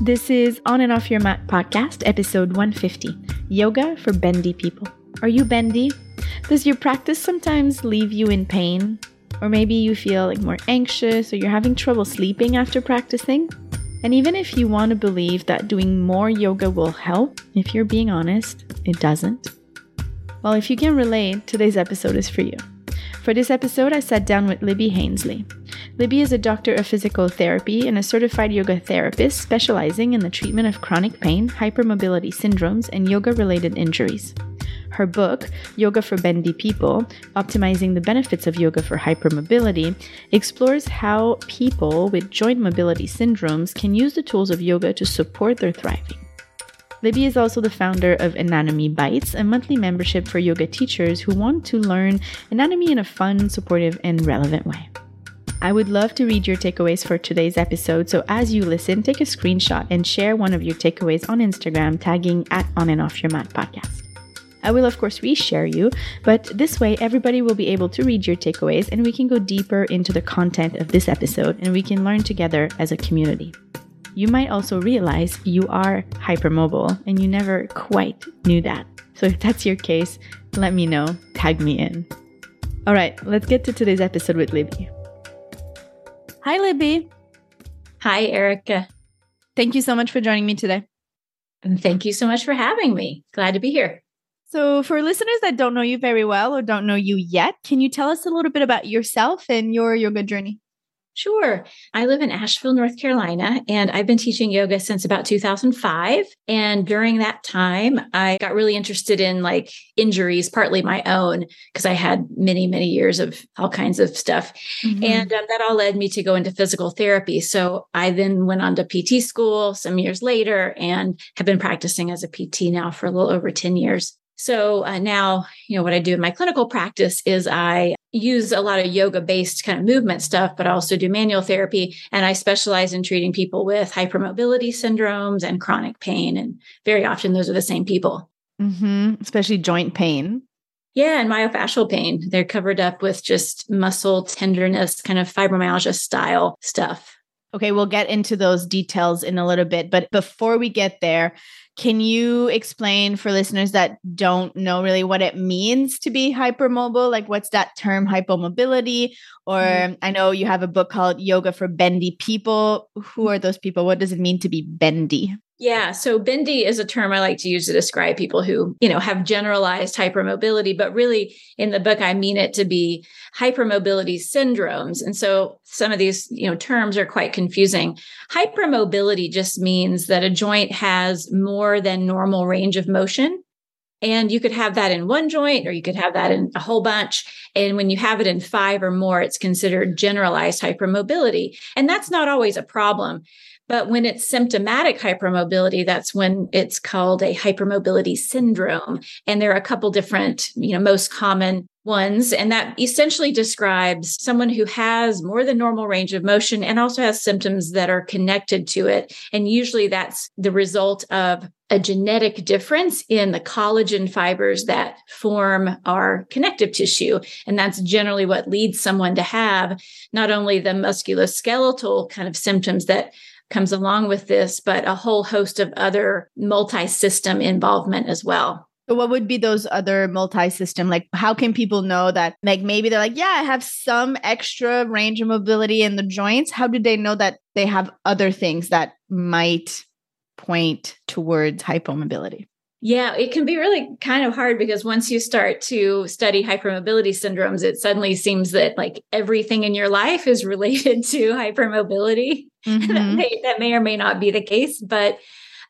This is On and Off Your Mat podcast, episode 150 Yoga for Bendy People. Are you bendy? Does your practice sometimes leave you in pain? Or maybe you feel like more anxious or you're having trouble sleeping after practicing? And even if you want to believe that doing more yoga will help, if you're being honest, it doesn't. Well, if you can relate, today's episode is for you. For this episode, I sat down with Libby Hinsley. Libby is a doctor of physical therapy and a certified yoga therapist specializing in the treatment of chronic pain, hypermobility syndromes, and yoga related injuries. Her book, Yoga for Bendy People Optimizing the Benefits of Yoga for Hypermobility, explores how people with joint mobility syndromes can use the tools of yoga to support their thriving. Libby is also the founder of Anatomy Bites, a monthly membership for yoga teachers who want to learn anatomy in a fun, supportive, and relevant way. I would love to read your takeaways for today's episode, so as you listen, take a screenshot and share one of your takeaways on Instagram, tagging at On and Off Your Mat podcast. I will, of course, reshare you, but this way everybody will be able to read your takeaways and we can go deeper into the content of this episode and we can learn together as a community you might also realize you are hypermobile and you never quite knew that. So if that's your case, let me know, tag me in. All right, let's get to today's episode with Libby. Hi, Libby. Hi, Erica. Thank you so much for joining me today. And thank you so much for having me. Glad to be here. So, for listeners that don't know you very well or don't know you yet, can you tell us a little bit about yourself and your yoga journey? Sure. I live in Asheville, North Carolina, and I've been teaching yoga since about 2005. And during that time, I got really interested in like injuries, partly my own, because I had many, many years of all kinds of stuff. Mm-hmm. And um, that all led me to go into physical therapy. So I then went on to PT school some years later and have been practicing as a PT now for a little over 10 years. So uh, now, you know, what I do in my clinical practice is I use a lot of yoga based kind of movement stuff, but I also do manual therapy. And I specialize in treating people with hypermobility syndromes and chronic pain. And very often those are the same people. Mm-hmm. Especially joint pain. Yeah, and myofascial pain. They're covered up with just muscle tenderness, kind of fibromyalgia style stuff. Okay, we'll get into those details in a little bit. But before we get there, can you explain for listeners that don't know really what it means to be hypermobile? Like, what's that term, hypomobility? Or mm-hmm. I know you have a book called Yoga for Bendy People. Who are those people? What does it mean to be bendy? Yeah. So bendy is a term I like to use to describe people who, you know, have generalized hypermobility, but really in the book, I mean it to be hypermobility syndromes. And so some of these, you know, terms are quite confusing. Hypermobility just means that a joint has more than normal range of motion. And you could have that in one joint or you could have that in a whole bunch. And when you have it in five or more, it's considered generalized hypermobility. And that's not always a problem. But when it's symptomatic hypermobility, that's when it's called a hypermobility syndrome. And there are a couple different, you know, most common ones. And that essentially describes someone who has more than normal range of motion and also has symptoms that are connected to it. And usually that's the result of a genetic difference in the collagen fibers that form our connective tissue. And that's generally what leads someone to have not only the musculoskeletal kind of symptoms that comes along with this, but a whole host of other multi system involvement as well. So what would be those other multi-system? Like how can people know that like maybe they're like, yeah, I have some extra range of mobility in the joints. How do they know that they have other things that might point towards hypomobility? Yeah, it can be really kind of hard because once you start to study hypermobility syndromes, it suddenly seems that like everything in your life is related to hypermobility. Mm-hmm. that, may, that may or may not be the case, but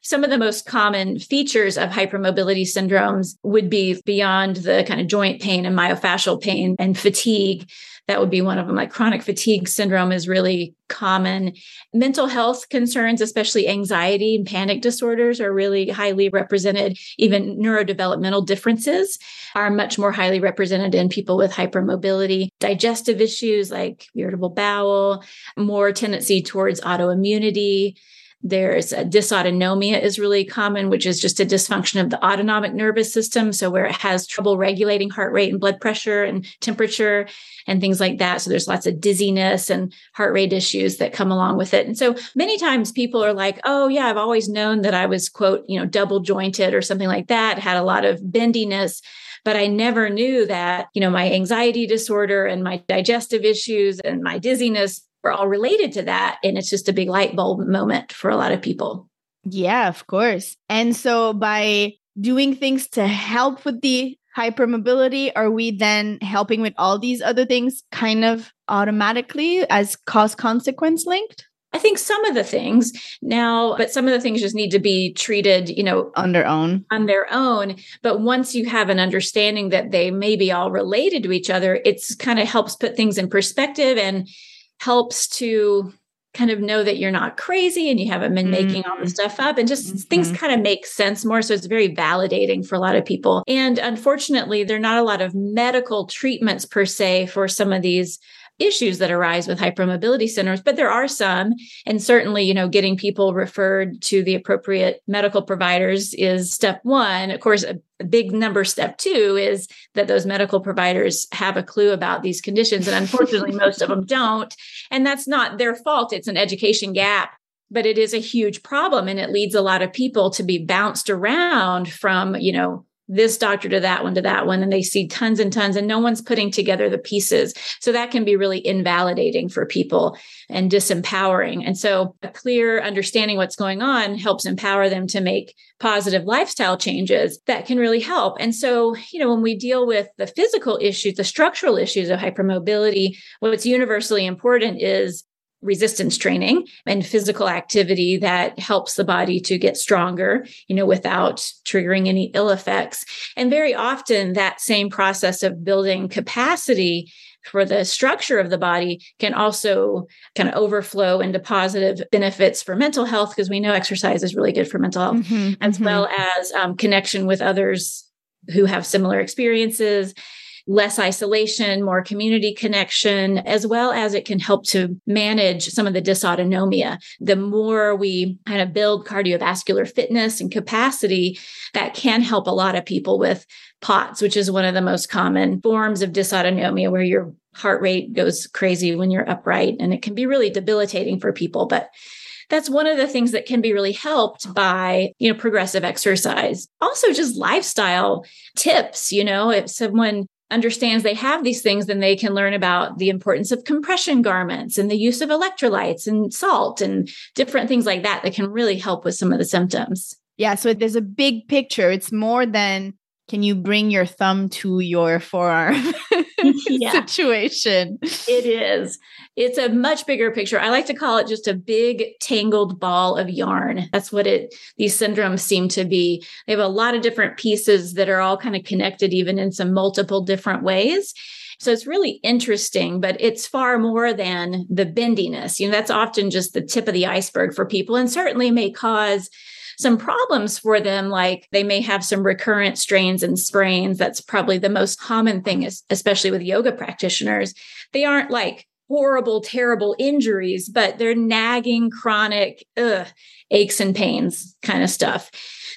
some of the most common features of hypermobility syndromes would be beyond the kind of joint pain and myofascial pain and fatigue that would be one of them. Like chronic fatigue syndrome is really common. Mental health concerns, especially anxiety and panic disorders, are really highly represented. Even neurodevelopmental differences are much more highly represented in people with hypermobility. Digestive issues like irritable bowel, more tendency towards autoimmunity There's dysautonomia is really common, which is just a dysfunction of the autonomic nervous system. So where it has trouble regulating heart rate and blood pressure and temperature and things like that. So there's lots of dizziness and heart rate issues that come along with it. And so many times people are like, oh yeah, I've always known that I was quote, you know, double jointed or something like that, had a lot of bendiness but I never knew that, you know, my anxiety disorder and my digestive issues and my dizziness were all related to that. And it's just a big light bulb moment for a lot of people. Yeah, of course. And so by doing things to help with the hypermobility, are we then helping with all these other things kind of automatically as cause consequence linked? I think some of the things now, but some of the things just need to be treated, you know, on their own. On their own. But once you have an understanding that they may be all related to each other, it's kind of helps put things in perspective and helps to kind of know that you're not crazy and you haven't been mm-hmm. making all the stuff up and just mm-hmm. things kind of make sense more. So it's very validating for a lot of people. And unfortunately, there are not a lot of medical treatments per se for some of these issues that arise with hypermobility syndromes, but there are some. And certainly, you know, getting people referred to the appropriate medical providers is step one. Of course, a, a big number step two is that those medical providers have a clue about these conditions. And unfortunately, most of them don't. And that's not their fault. It's an education gap but it is a huge problem and it leads a lot of people to be bounced around from you know this doctor to that one to that one and they see tons and tons and no one's putting together the pieces. So that can be really invalidating for people and disempowering. And so a clear understanding what's going on helps empower them to make positive lifestyle changes that can really help. And so you know when we deal with the physical issues the structural issues of hypermobility what's universally important is resistance training and physical activity that helps the body to get stronger, you know, without triggering any ill effects. And very often that same process of building capacity for the structure of the body can also kind of overflow into positive benefits for mental health because we know exercise is really good for mental health mm-hmm, as mm-hmm. well as um, connection with others who have similar experiences less isolation, more community connection, as well as it can help to manage some of the dysautonomia. The more we kind of build cardiovascular fitness and capacity, that can help a lot of people with POTS, which is one of the most common forms of dysautonomia where your heart rate goes crazy when you're upright and it can be really debilitating for people. But that's one of the things that can be really helped by, you know, progressive exercise. Also just lifestyle tips, you know, if someone understands they have these things, then they can learn about the importance of compression garments and the use of electrolytes and salt and different things like that that can really help with some of the symptoms. Yeah. So there's a big picture. It's more than can you bring your thumb to your forearm situation? It is. It's a much bigger picture. I like to call it just a big tangled ball of yarn. That's what it these syndromes seem to be. They have a lot of different pieces that are all kind of connected even in some multiple different ways. So it's really interesting, but it's far more than the bendiness. You know, that's often just the tip of the iceberg for people and certainly may cause some problems for them, like they may have some recurrent strains and sprains. That's probably the most common thing, especially with yoga practitioners. They aren't like horrible, terrible injuries, but they're nagging, chronic ugh, aches and pains kind of stuff.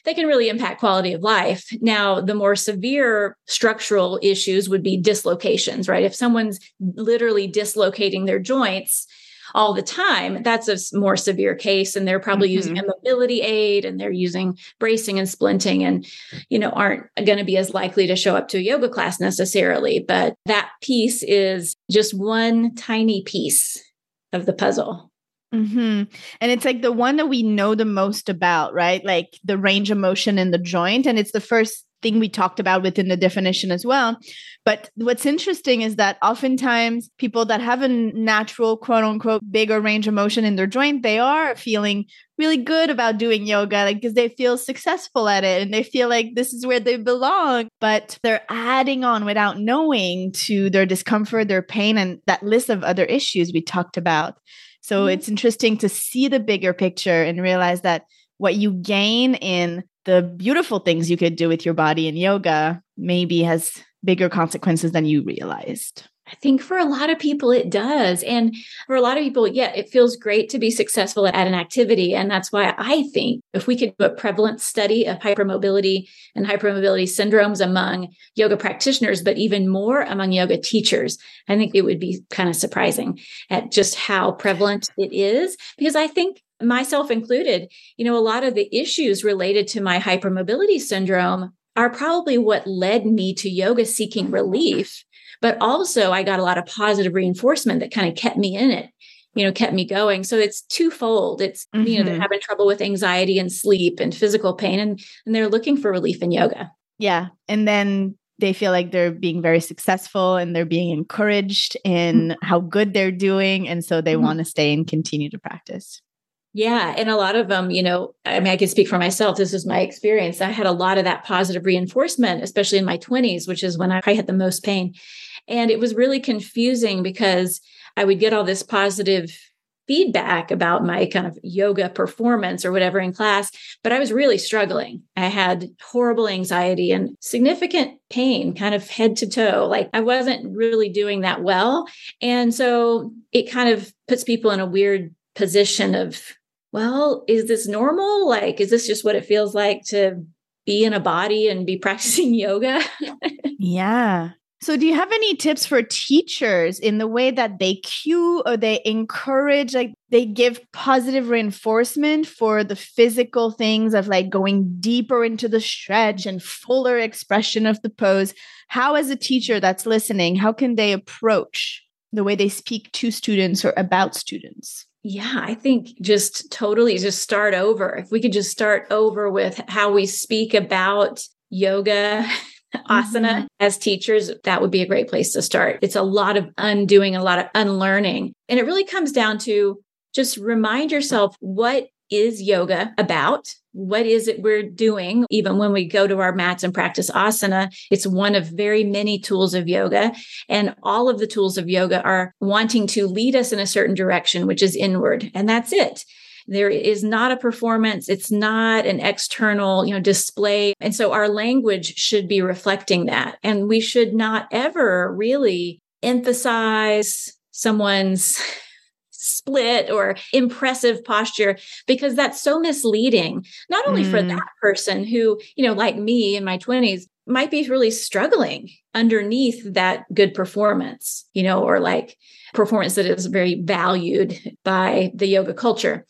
They can really impact quality of life. Now, the more severe structural issues would be dislocations, right? If someone's literally dislocating their joints, all the time, that's a more severe case. And they're probably mm-hmm. using a mobility aid and they're using bracing and splinting and, you know, aren't going to be as likely to show up to a yoga class necessarily. But that piece is just one tiny piece of the puzzle. Mm-hmm. And it's like the one that we know the most about, right? Like the range of motion in the joint. And it's the first thing we talked about within the definition as well. But what's interesting is that oftentimes people that have a natural, quote unquote, bigger range of motion in their joint, they are feeling really good about doing yoga, like because they feel successful at it and they feel like this is where they belong. But they're adding on without knowing to their discomfort, their pain, and that list of other issues we talked about. So mm-hmm. it's interesting to see the bigger picture and realize that what you gain in the beautiful things you could do with your body in yoga maybe has bigger consequences than you realized. I think for a lot of people it does. And for a lot of people, yeah, it feels great to be successful at an activity. And that's why I think if we could do a prevalent study of hypermobility and hypermobility syndromes among yoga practitioners, but even more among yoga teachers, I think it would be kind of surprising at just how prevalent it is. Because I think myself included, you know, a lot of the issues related to my hypermobility syndrome are probably what led me to yoga seeking relief but also I got a lot of positive reinforcement that kind of kept me in it you know kept me going so it's twofold it's mm-hmm. you know they're mm-hmm. having trouble with anxiety and sleep and physical pain and and they're looking for relief in yoga yeah and then they feel like they're being very successful and they're being encouraged in mm-hmm. how good they're doing and so they mm-hmm. want to stay and continue to practice yeah. And a lot of them, you know, I mean, I can speak for myself. This is my experience. I had a lot of that positive reinforcement, especially in my 20s, which is when I had the most pain. And it was really confusing because I would get all this positive feedback about my kind of yoga performance or whatever in class, but I was really struggling. I had horrible anxiety and significant pain, kind of head to toe. Like I wasn't really doing that well. And so it kind of puts people in a weird position of, well, is this normal? Like, is this just what it feels like to be in a body and be practicing yoga? yeah. So, do you have any tips for teachers in the way that they cue or they encourage, like they give positive reinforcement for the physical things of like going deeper into the stretch and fuller expression of the pose? How, as a teacher that's listening, how can they approach the way they speak to students or about students? Yeah, I think just totally just start over. If we could just start over with how we speak about yoga asana mm-hmm. as teachers, that would be a great place to start. It's a lot of undoing, a lot of unlearning. And it really comes down to just remind yourself what is yoga about? What is it we're doing? Even when we go to our mats and practice asana, it's one of very many tools of yoga. And all of the tools of yoga are wanting to lead us in a certain direction, which is inward. And that's it. There is not a performance. It's not an external, you know, display. And so our language should be reflecting that. And we should not ever really emphasize someone's split or impressive posture because that's so misleading not only mm. for that person who you know like me in my 20s might be really struggling underneath that good performance you know or like performance that is very valued by the yoga culture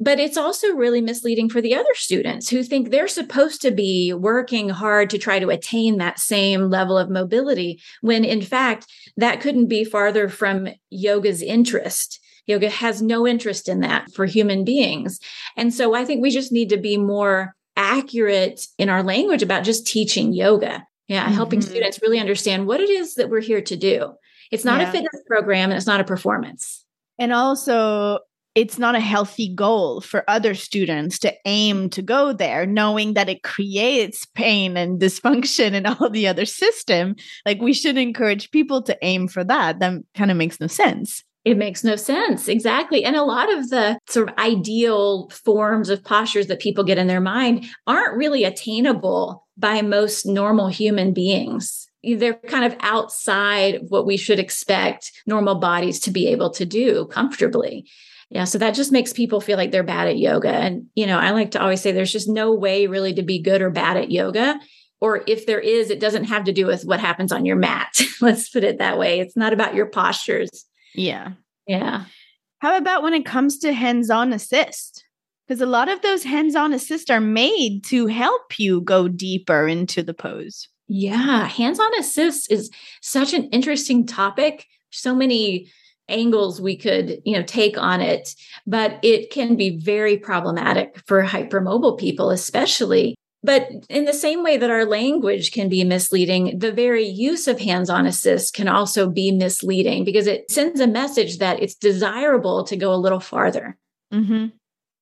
but it's also really misleading for the other students who think they're supposed to be working hard to try to attain that same level of mobility, when in fact, that couldn't be farther from yoga's interest. Yoga has no interest in that for human beings. And so I think we just need to be more accurate in our language about just teaching yoga. Yeah, mm-hmm. helping students really understand what it is that we're here to do. It's not yeah. a fitness program and it's not a performance. And also, it's not a healthy goal for other students to aim to go there knowing that it creates pain and dysfunction in all the other system like we should encourage people to aim for that that kind of makes no sense it makes no sense. Exactly. And a lot of the sort of ideal forms of postures that people get in their mind aren't really attainable by most normal human beings. They're kind of outside what we should expect normal bodies to be able to do comfortably. Yeah. So that just makes people feel like they're bad at yoga. And, you know, I like to always say there's just no way really to be good or bad at yoga. Or if there is, it doesn't have to do with what happens on your mat. Let's put it that way. It's not about your postures. Yeah. Yeah. How about when it comes to hands on assist? Because a lot of those hands on assist are made to help you go deeper into the pose. Yeah. Hands on assist is such an interesting topic. So many angles we could you know take on it but it can be very problematic for hypermobile people especially. But in the same way that our language can be misleading the very use of hands-on assist can also be misleading because it sends a message that it's desirable to go a little farther. Mm-hmm.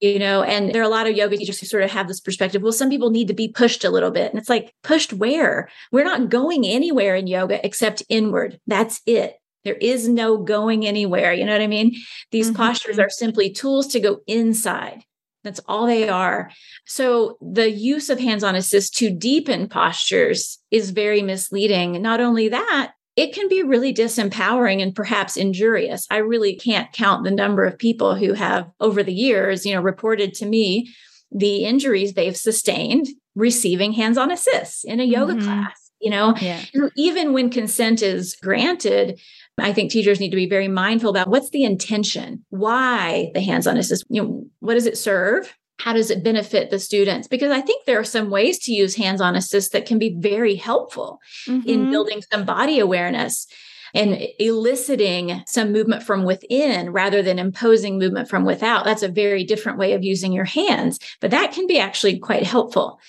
you know and there are a lot of yoga teachers who sort of have this perspective well some people need to be pushed a little bit. And it's like pushed where? We're not going anywhere in yoga except inward. That's it there is no going anywhere. You know what I mean? These mm-hmm. postures are simply tools to go inside. That's all they are. So the use of hands on assist to deepen postures is very misleading. Not only that, it can be really disempowering and perhaps injurious. I really can't count the number of people who have over the years, you know, reported to me the injuries they've sustained receiving hands-on assists in a yoga mm-hmm. class, you know. Yeah. Even when consent is granted, I think teachers need to be very mindful about what's the intention, why the hands-on assist, you know, what does it serve? How does it benefit the students? Because I think there are some ways to use hands-on assist that can be very helpful mm-hmm. in building some body awareness and eliciting some movement from within rather than imposing movement from without. That's a very different way of using your hands, but that can be actually quite helpful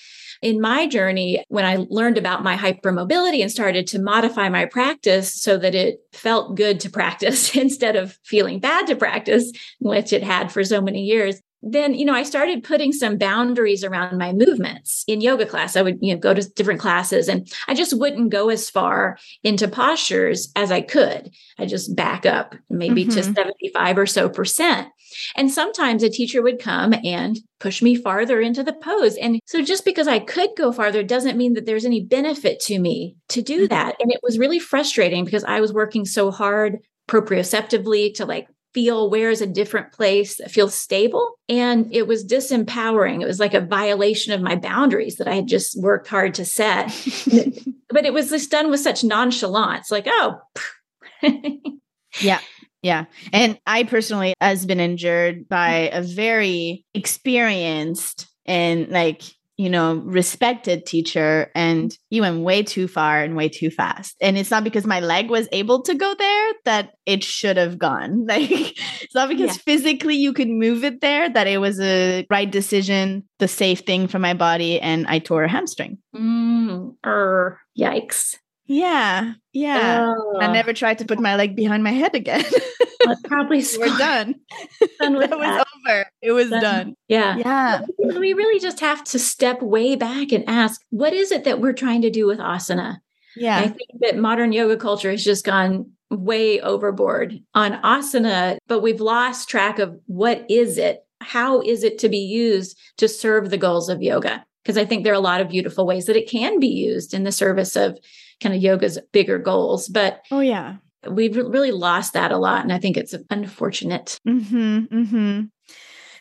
in my journey, when I learned about my hypermobility and started to modify my practice so that it felt good to practice instead of feeling bad to practice, which it had for so many years, then you know i started putting some boundaries around my movements. In yoga class i would you know go to different classes and i just wouldn't go as far into postures as i could. I just back up maybe mm-hmm. to 75 or so percent and sometimes a teacher would come and push me farther into the pose. And so just because I could go farther doesn't mean that there's any benefit to me to do mm-hmm. that. And it was really frustrating because I was working so hard proprioceptively to like feel where is a different place that feels stable. And it was disempowering. It was like a violation of my boundaries that I had just worked hard to set. but it was just done with such nonchalance, like, oh, yeah. Yeah. And I personally has been injured by a very experienced and like, you know, respected teacher and you went way too far and way too fast. And it's not because my leg was able to go there that it should have gone. Like it's not because yeah. physically you could move it there that it was a right decision, the safe thing for my body and I tore a hamstring. Mm, er, yikes. Yeah. Yeah. Oh. I never tried to put my leg behind my head again. probably we're done. done with that, was over. It was done. done. Yeah. Yeah. We really just have to step way back and ask, what is it that we're trying to do with asana? Yeah. I think that modern yoga culture has just gone way overboard on asana, but we've lost track of what is it? How is it to be used to serve the goals of yoga? Because I think there are a lot of beautiful ways that it can be used in the service of kind of yoga's bigger goals. But oh yeah, we've really lost that a lot, and I think it's unfortunate. Mm-hmm, mm-hmm.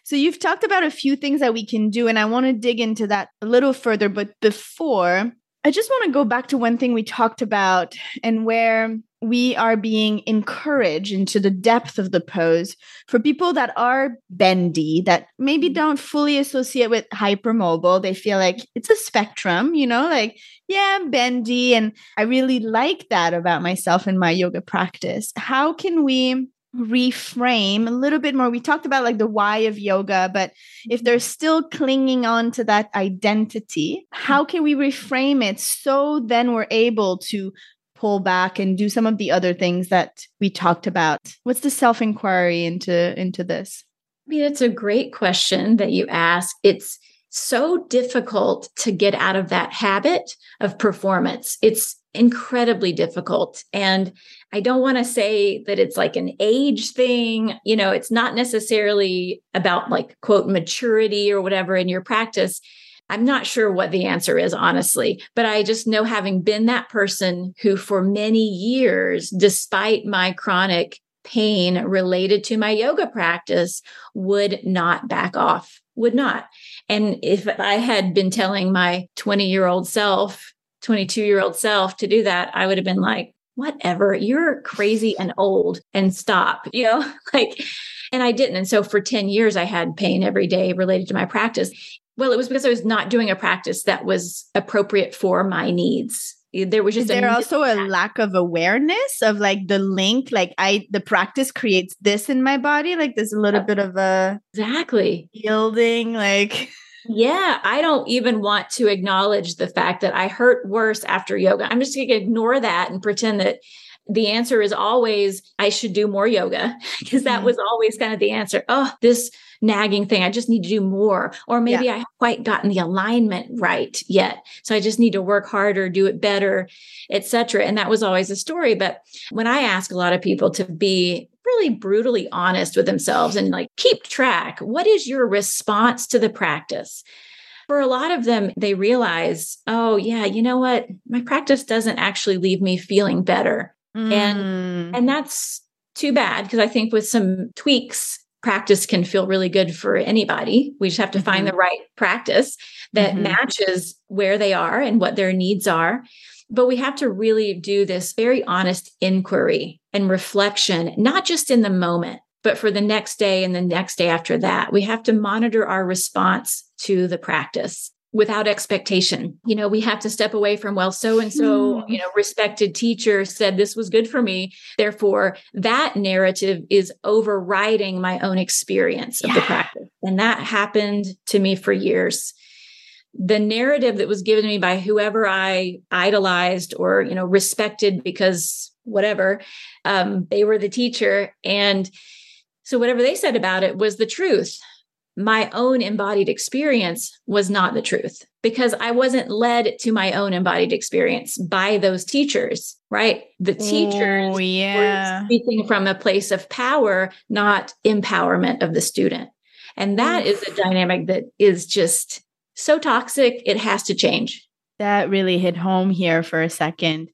So you've talked about a few things that we can do, and I want to dig into that a little further. But before, I just want to go back to one thing we talked about, and where we are being encouraged into the depth of the pose for people that are bendy that maybe mm-hmm. don't fully associate with hypermobile they feel like it's a spectrum you know like yeah i'm bendy and i really like that about myself in my yoga practice how can we reframe a little bit more we talked about like the why of yoga but if mm-hmm. they're still clinging on to that identity how can we reframe it so then we're able to pull back and do some of the other things that we talked about. What's the self inquiry into into this? I mean it's a great question that you ask. It's so difficult to get out of that habit of performance. It's incredibly difficult. And i don't want to say that it's like an age thing. You know it's not necessarily about like quote maturity or whatever in your practice I'm not sure what the answer is, honestly, but I just know having been that person who, for many years, despite my chronic pain related to my yoga practice, would not back off, would not. And if I had been telling my 20 year old self, 22 year old self to do that, I would have been like, whatever, you're crazy and old and stop, you know, like, and I didn't. And so for 10 years, I had pain every day related to my practice. Well, it was because I was not doing a practice that was appropriate for my needs. There was just there a also a lack of awareness of like the link, like I the practice creates this in my body. Like there's a little bit of a exactly yielding, like yeah, I don't even want to acknowledge the fact that I hurt worse after yoga. I'm just going to ignore that and pretend that the answer is always I should do more yoga because that mm-hmm. was always kind of the answer. Oh, this nagging thing. I just need to do more. Or maybe yeah. I haven't quite gotten the alignment right yet. So I just need to work harder, do it better, etc. And that was always a story. But when I ask a lot of people to be really brutally honest with themselves and like keep track, what is your response to the practice? for a lot of them, they realize, oh, yeah, you know what? My practice doesn't actually leave me feeling better. Mm. And and that's too bad because I think with some tweaks, practice can feel really good for anybody. We just have to mm-hmm. find the right practice that mm-hmm. matches where they are and what their needs are. But we have to really do this very honest inquiry and reflection, not just in the moment, but for the next day and the next day after that. We have to monitor our response to the practice without expectation. You know, we have to step away from, well, so and so, you know, respected teacher said this was good for me. Therefore, that narrative is overriding my own experience of yeah. the practice. And that happened to me for years. The narrative that was given to me by whoever I idolized or, you know, respected because whatever, um, they were the teacher. And so whatever they said about it was the truth my own embodied experience was not the truth because I wasn't led to my own embodied experience by those teachers, right? The teachers oh, yeah. were speaking from a place of power, not empowerment of the student. And that is a dynamic that is just so toxic, it has to change. That really hit home here for a second.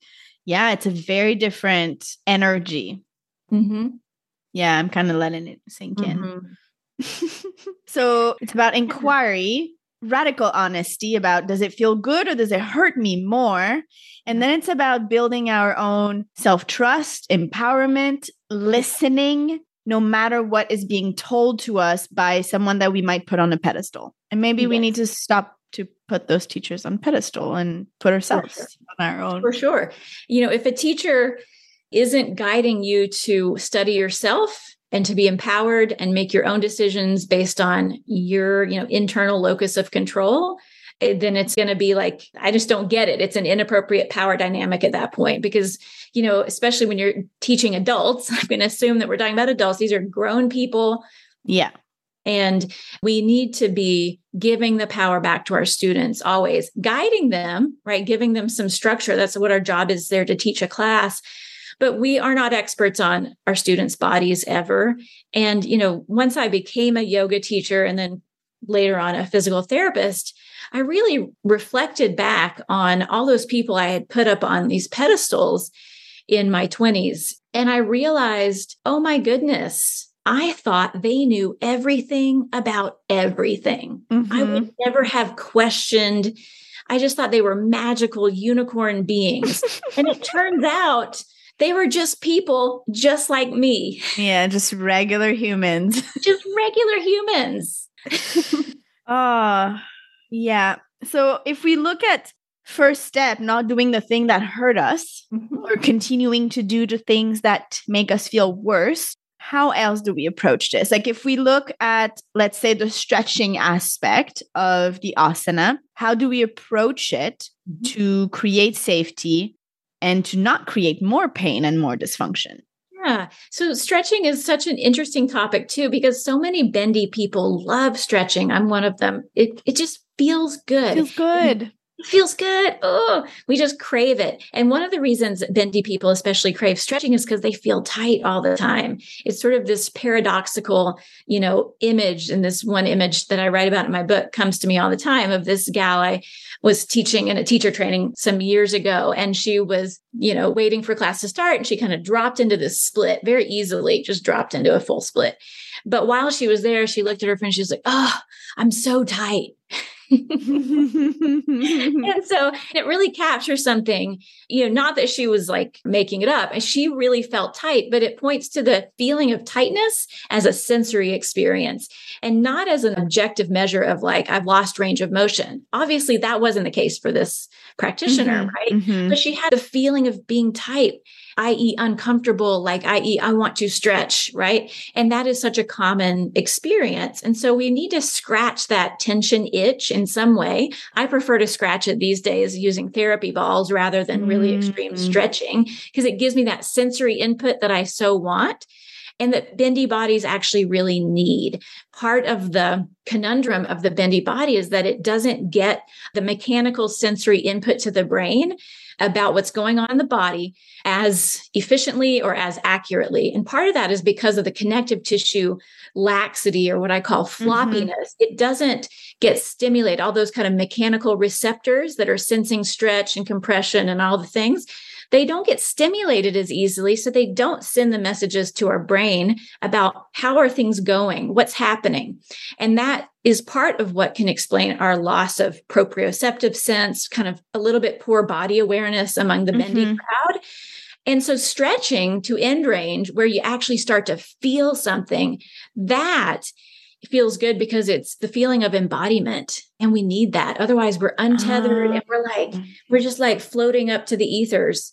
Yeah, it's a very different energy. Mm-hmm. Yeah, I'm kind of letting it sink in. So it's about inquiry, radical honesty about does it feel good or does it hurt me more? And then it's about building our own self trust, empowerment, listening, no matter what is being told to us by someone that we might put on a pedestal. And maybe yes. we need to stop to put those teachers on pedestal and put ourselves sure. on our own. For sure. You know, if a teacher isn't guiding you to study yourself and to be empowered and make your own decisions based on your you know internal locus of control eh, then it's going to be like i just don't get it. It's an inappropriate power dynamic at that point because you know especially when you're teaching adults i'm going to assume that we're talking about adults. These are grown people. Yeah. And we need to be giving the power back to our students always guiding them right? Giving them some structure. That's what our job is there to teach a class but we are not experts on our students' bodies ever. And, you know, once I became a yoga teacher and then later on a physical therapist, I really reflected back on all those people I had put up on these pedestals in my 20s. And I realized, oh my goodness, I thought they knew everything about everything. Mm-hmm. I would never have questioned. I just thought they were magical unicorn beings. and it turns out they were just people just like me. Yeah, just regular humans. just regular humans. oh, yeah. So if we look at first step, not doing the thing that hurt us mm-hmm. or continuing to do the things that make us feel worse, how else do we approach this? Like if we look at, let's say, the stretching aspect of the asana, how do we approach it mm-hmm. to create safety and to not create more pain and more dysfunction. Yeah. So stretching is such an interesting topic too, because so many bendy people love stretching. I'm one of them. It it just feels good. Feels good. Feels good. Oh, we just crave it. And one of the reasons bendy people especially crave stretching is because they feel tight all the time. It's sort of this paradoxical, you know, image. And this one image that I write about in my book comes to me all the time of this gal I was teaching in a teacher training some years ago. And she was, you know, waiting for class to start. And she kind of dropped into this split very easily, just dropped into a full split. But while she was there, she looked at her friend. She was like, Oh, I'm so tight. and so it really captures something, you know, not that she was like making it up. And she really felt tight, but it points to the feeling of tightness as a sensory experience and not as an objective measure of like, I've lost range of motion. Obviously, that wasn't the case for this practitioner, mm-hmm, right? Mm-hmm. But she had the feeling of being tight i.e., uncomfortable, like, i.e., I want to stretch, right? And that is such a common experience. And so we need to scratch that tension itch in some way. I prefer to scratch it these days using therapy balls rather than really mm-hmm. extreme stretching because it gives me that sensory input that I so want and that bendy bodies actually really need. Part of the conundrum of the bendy body is that it doesn't get the mechanical sensory input to the brain about what's going on in the body as efficiently or as accurately. And part of that is because of the connective tissue laxity or what I call mm-hmm. floppiness. Mm-hmm. It doesn't get stimulated, all those kind of mechanical receptors that are sensing stretch and compression and all the things they don't get stimulated as easily. So they don't send the messages to our brain about how are things going, what's happening. And that is part of what can explain our loss of proprioceptive sense, kind of a little bit poor body awareness among the bendy mm-hmm. crowd. And so stretching to end range, where you actually start to feel something, that feels good because it's the feeling of embodiment and we need that otherwise we're untethered and we're like mm-hmm. we're just like floating up to the ethers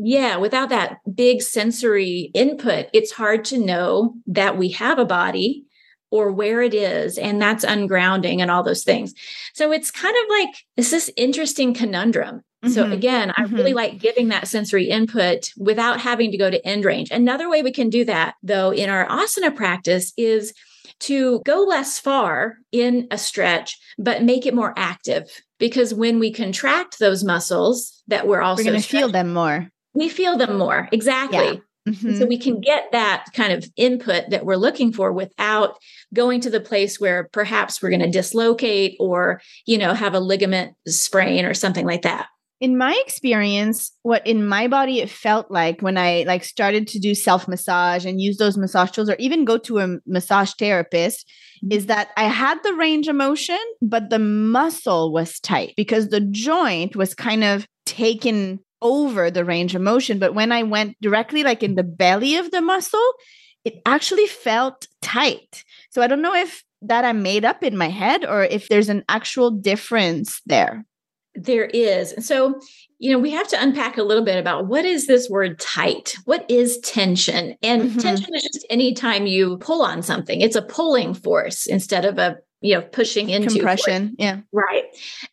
yeah, without that big sensory input, it's hard to know that we have a body or where it is. And that's ungrounding and all those things. So it's kind of like it's this interesting conundrum. Mm-hmm. So again, I mm-hmm. really like giving that sensory input without having to go to end range. Another way we can do that, though, in our asana practice is to go less far in a stretch, but make it more active. Because when we contract those muscles that we're also we're going to feel them more we feel them more. Exactly. Yeah. Mm-hmm. So we can get that kind of input that we're looking for without going to the place where perhaps we're going to dislocate or, you know, have a ligament sprain or something like that. In my experience, what in my body it felt like when I like started to do self massage and use those massage tools or even go to a massage therapist mm-hmm. is that I had the range of motion, but the muscle was tight because the joint was kind of taken over the range of motion. But when I went directly, like in the belly of the muscle, it actually felt tight. So I don't know if that I made up in my head or if there's an actual difference there. There is. And so, you know, we have to unpack a little bit about what is this word tight? What is tension? And mm-hmm. tension is just anytime you pull on something, it's a pulling force instead of a you know pushing into compression yeah. Right.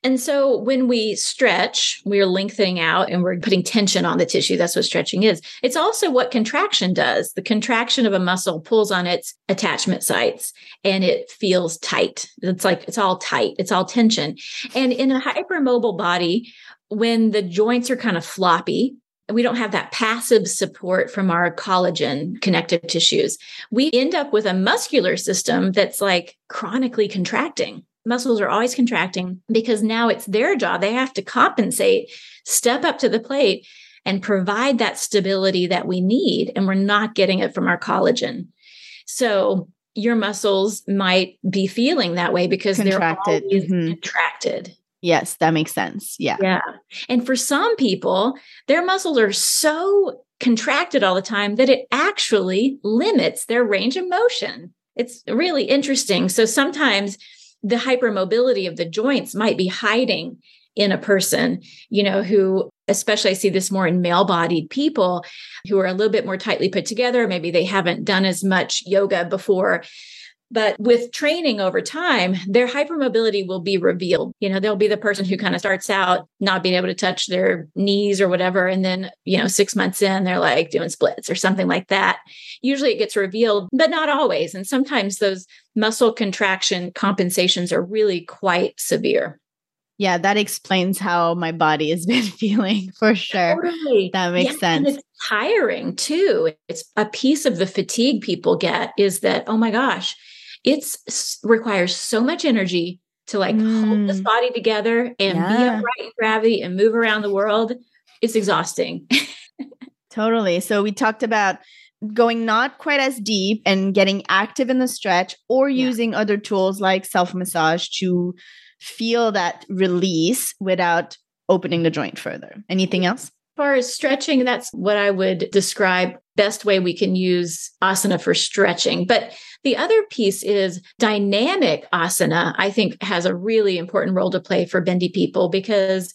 And so when we stretch we're lengthening out and we're putting tension on the tissue. That's what stretching is. It's also what contraction does. The contraction of a muscle pulls on its attachment sites and it feels tight. It's like it's all tight. It's all tension. And in a hypermobile body when the joints are kind of floppy we don't have that passive support from our collagen connective tissues. We end up with a muscular system that's like chronically contracting. Muscles are always contracting because now it's their job. They have to compensate, step up to the plate, and provide that stability that we need. And we're not getting it from our collagen. So your muscles might be feeling that way because contracted. they're always mm-hmm. contracted. Yes, that makes sense. Yeah. Yeah. And for some people, their muscles are so contracted all the time that it actually limits their range of motion. It's really interesting. So sometimes the hypermobility of the joints might be hiding in a person, you know, who especially I see this more in male bodied people who are a little bit more tightly put together. Maybe they haven't done as much yoga before. But with training over time, their hypermobility will be revealed. You know, they'll be the person who kind of starts out not being able to touch their knees or whatever. And then, you know, six months in, they're like doing splits or something like that. Usually it gets revealed, but not always. And sometimes those muscle contraction compensations are really quite severe. Yeah, that explains how my body has been feeling for sure. Totally. That makes yeah, sense. it's tiring too. It's a piece of the fatigue people get is that, oh my gosh, it requires so much energy to like mm. hold this mm. body together and yeah. be upright in gravity and move around the world. It's exhausting. totally. So we talked about going not quite as deep and getting active in the stretch or yeah. using other tools like self massage to feel that release without opening the joint further. Anything else? Far as stretching, that's what I would describe best way we can use asana for stretching. But the other piece is dynamic asana, I think has a really important role to play for bendy people because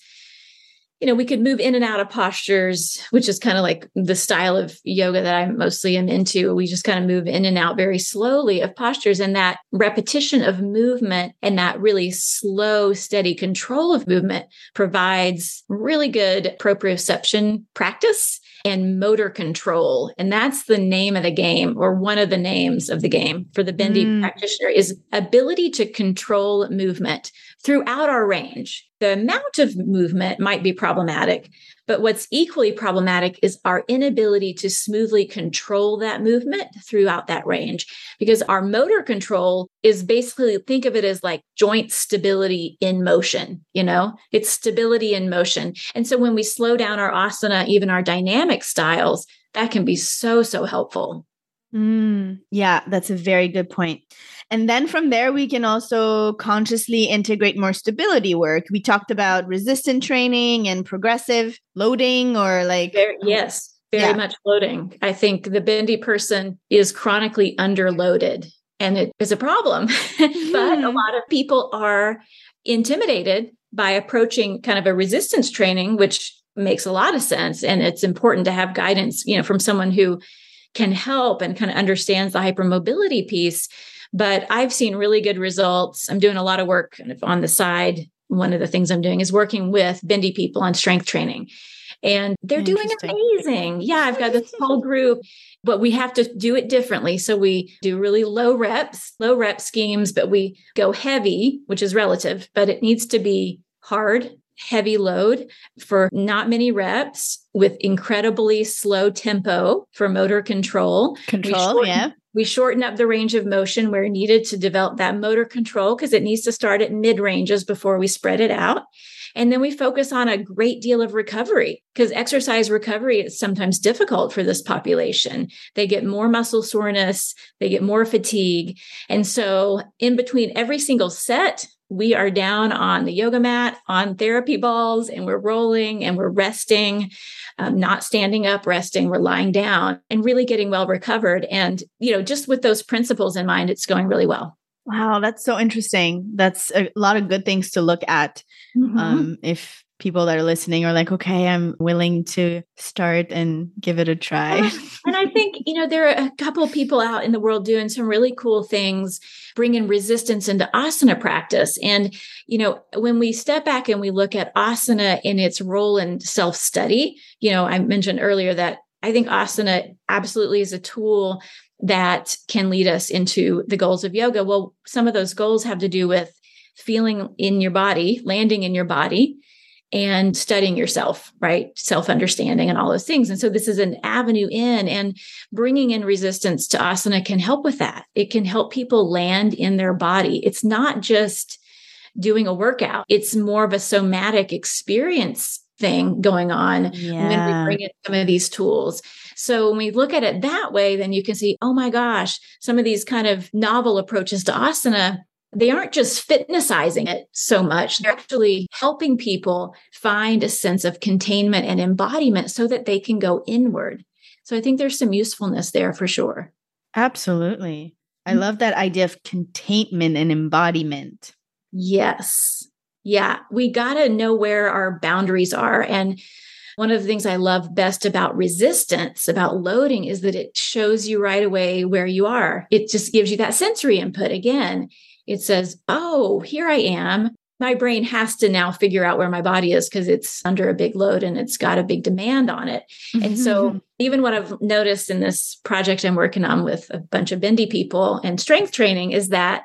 you know, we could move in and out of postures, which is kind of like the style of yoga that I mostly am into. We just kind of move in and out very slowly of postures. And that repetition of movement and that really slow, steady control of movement provides really good proprioception practice and motor control. And that's the name of the game, or one of the names of the game for the bendy mm. practitioner is ability to control movement throughout our range the amount of movement might be problematic, but what's equally problematic is our inability to smoothly control that movement throughout that range. Because our motor control is basically think of it as like joint stability in motion, you know, it's stability in motion. And so when we slow down our asana, even our dynamic styles, that can be so, so helpful. Mm, yeah, that's a very good point. And then from there, we can also consciously integrate more stability work. We talked about resistance training and progressive loading, or like. Very, yes, very yeah. much loading. I think the bendy person is chronically underloaded, and it is a problem. but a mm-hmm. lot of people are intimidated by approaching kind of a resistance training, which makes a lot of sense. And it's important to have guidance, you know, from someone who can help and kind of understands the hypermobility piece. But I've seen really good results. I'm doing a lot of work kind of on the side. One of the things I'm doing is working with bendy people on strength training. And they're doing amazing. Yeah, I've got this whole group, but we have to do it differently. So we do really low reps, low rep schemes, but we go heavy, which is relative, but it needs to be hard heavy load for not many reps with incredibly slow tempo for motor control. Control, shorten, yeah. We shorten up the range of motion where needed to develop that motor control because it needs to start at mid ranges before we spread it out. And then we focus on a great deal of recovery because exercise recovery is sometimes difficult for this population. They get more muscle soreness, they get more fatigue. And so, in between every single set, we are down on the yoga mat, on therapy balls, and we're rolling and we're resting, um, not standing up, resting. We're lying down and really getting well recovered. And, you know, just with those principles in mind, it's going really well. Wow, that's so interesting. That's a lot of good things to look at. Mm-hmm. Um, if people that are listening are like, okay, I'm willing to start and give it a try. and I think, you know, there are a couple of people out in the world doing some really cool things, bringing resistance into asana practice. And, you know, when we step back and we look at asana in its role in self study, you know, I mentioned earlier that I think asana absolutely is a tool that can lead us into the goals of yoga. Well, some of those goals have to do with feeling in your body, landing in your body and studying yourself, right? Self understanding and all those things. And so this is an avenue in, and bringing in resistance to asana can help with that. It can help people land in their body. It's not just doing a workout, it's more of a somatic experience thing going on yeah. when we bring in some of these tools. So when we look at it that way, then you can see, oh my gosh, some of these kind of novel approaches to asana they aren't just fitnessizing it so much. They're actually helping people find a sense of containment and embodiment so that they can go inward. So I think there's some usefulness there for sure. Absolutely. I love that idea of containment and embodiment. Yes. Yeah. We got to know where our boundaries are. And one of the things I love best about resistance, about loading, is that it shows you right away where you are. It just gives you that sensory input again it says, oh, here I am. My brain has to now figure out where my body is because it's under a big load and it's got a big demand on it. Mm-hmm. And so, mm-hmm. even what I've noticed in this project I'm working on with a bunch of bendy people and strength training is that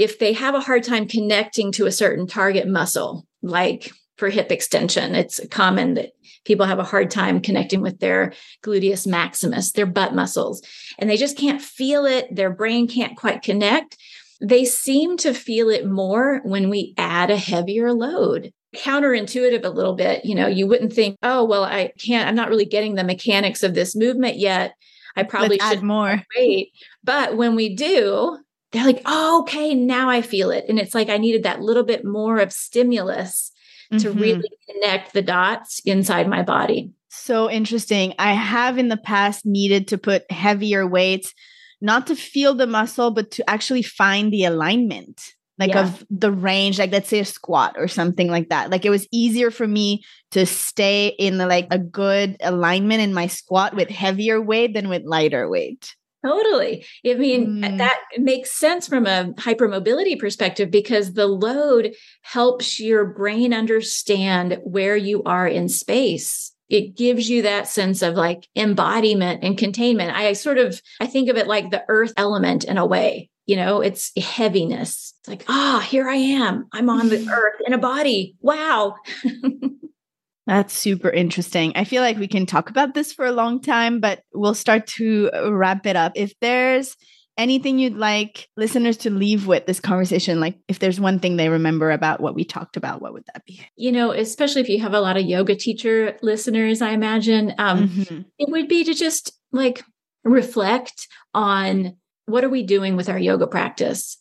if they have a hard time connecting to a certain target muscle, like for hip extension, it's common that people have a hard time connecting with their gluteus maximus, their butt muscles, and they just can't feel it. Their brain can't quite connect they seem to feel it more when we add a heavier load. Counterintuitive a little bit, you know, you wouldn't think, oh, well, I can't, I'm not really getting the mechanics of this movement yet. I probably Let's should add more. Wait. But when we do, they're like, oh, okay, now I feel it. And it's like I needed that little bit more of stimulus mm-hmm. to really connect the dots inside my body. So interesting. I have in the past needed to put heavier weights not to feel the muscle, but to actually find the alignment like yeah. of the range like let's say a squat or something like that like it was easier for me to stay in the, like a good alignment in my squat with heavier weight than with lighter weight Totally. I mean, mm. that makes sense from a hypermobility perspective because the load helps your brain understand where you are in space it gives you that sense of like embodiment and containment. I sort of I think of it like the earth element in a way. You know, it's heaviness. It's like, ah, oh, here I am. I'm on the earth in a body. Wow. That's super interesting. I feel like we can talk about this for a long time, but we'll start to wrap it up. If there's anything you'd like listeners to leave with this conversation, like if there's one thing they remember about what we talked about, what would that be? You know, especially if you have a lot of yoga teacher listeners, I imagine, um, mm-hmm. it would be to just like reflect on what are we doing with our yoga practice?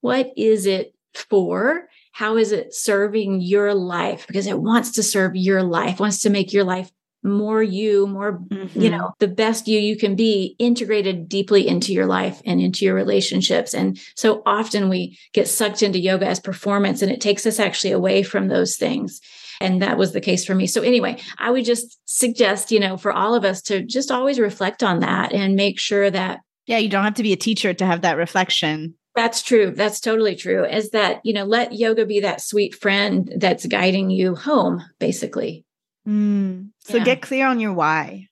What is it for? How is it serving your life? Because it wants to serve your life wants to make your life more you more mm-hmm. you know the best you you can be integrated deeply into your life and into your relationships. And so often we get sucked into yoga as performance and it takes us actually away from those things. And that was the case for me. So anyway i would just suggest you know for all of us to just always reflect on that and make sure that yeah you don't have to be a teacher to have that reflection that's true. That's totally true. Is that, you know, let yoga be that sweet friend that's guiding you home, basically. Mm. So yeah. get clear on your why.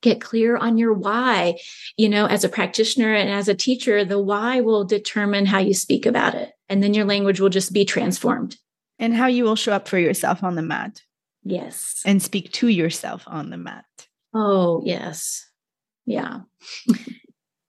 Get clear on your why. You know, as a practitioner and as a teacher, the why will determine how you speak about it. And then your language will just be transformed. And how you will show up for yourself on the mat. Yes. And speak to yourself on the mat. Oh, yes. Yeah.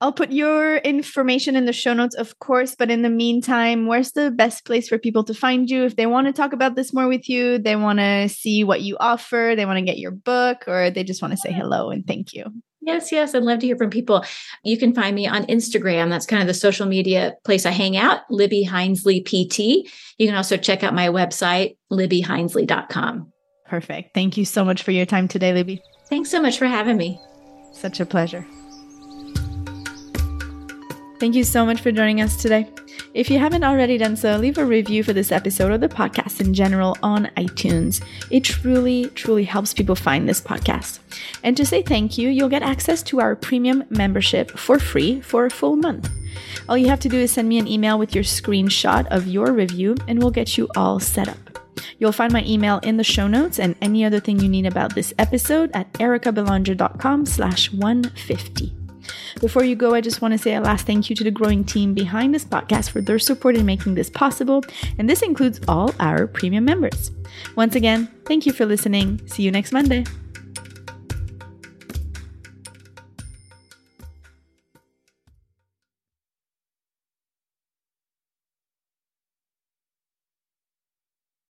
I'll put your information in the show notes, of course. But in the meantime, where's the best place for people to find you if they want to talk about this more with you? They want to see what you offer, they want to get your book, or they just want to say hello and thank you. Yes, yes. I'd love to hear from people. You can find me on Instagram. That's kind of the social media place I hang out, Libby Hinsley PT. You can also check out my website, libbyhinsley.com. Perfect. Thank you so much for your time today, Libby. Thanks so much for having me. Such a pleasure. Thank you so much for joining us today. If you haven't already done so, leave a review for this episode or the podcast in general on iTunes. It truly, truly helps people find this podcast. And to say thank you, you'll get access to our premium membership for free for a full month. All you have to do is send me an email with your screenshot of your review, and we'll get you all set up. You'll find my email in the show notes and any other thing you need about this episode at ericabelanger.com slash 150. Before you go, I just want to say a last thank you to the growing team behind this podcast for their support in making this possible, and this includes all our premium members. Once again, thank you for listening. See you next Monday.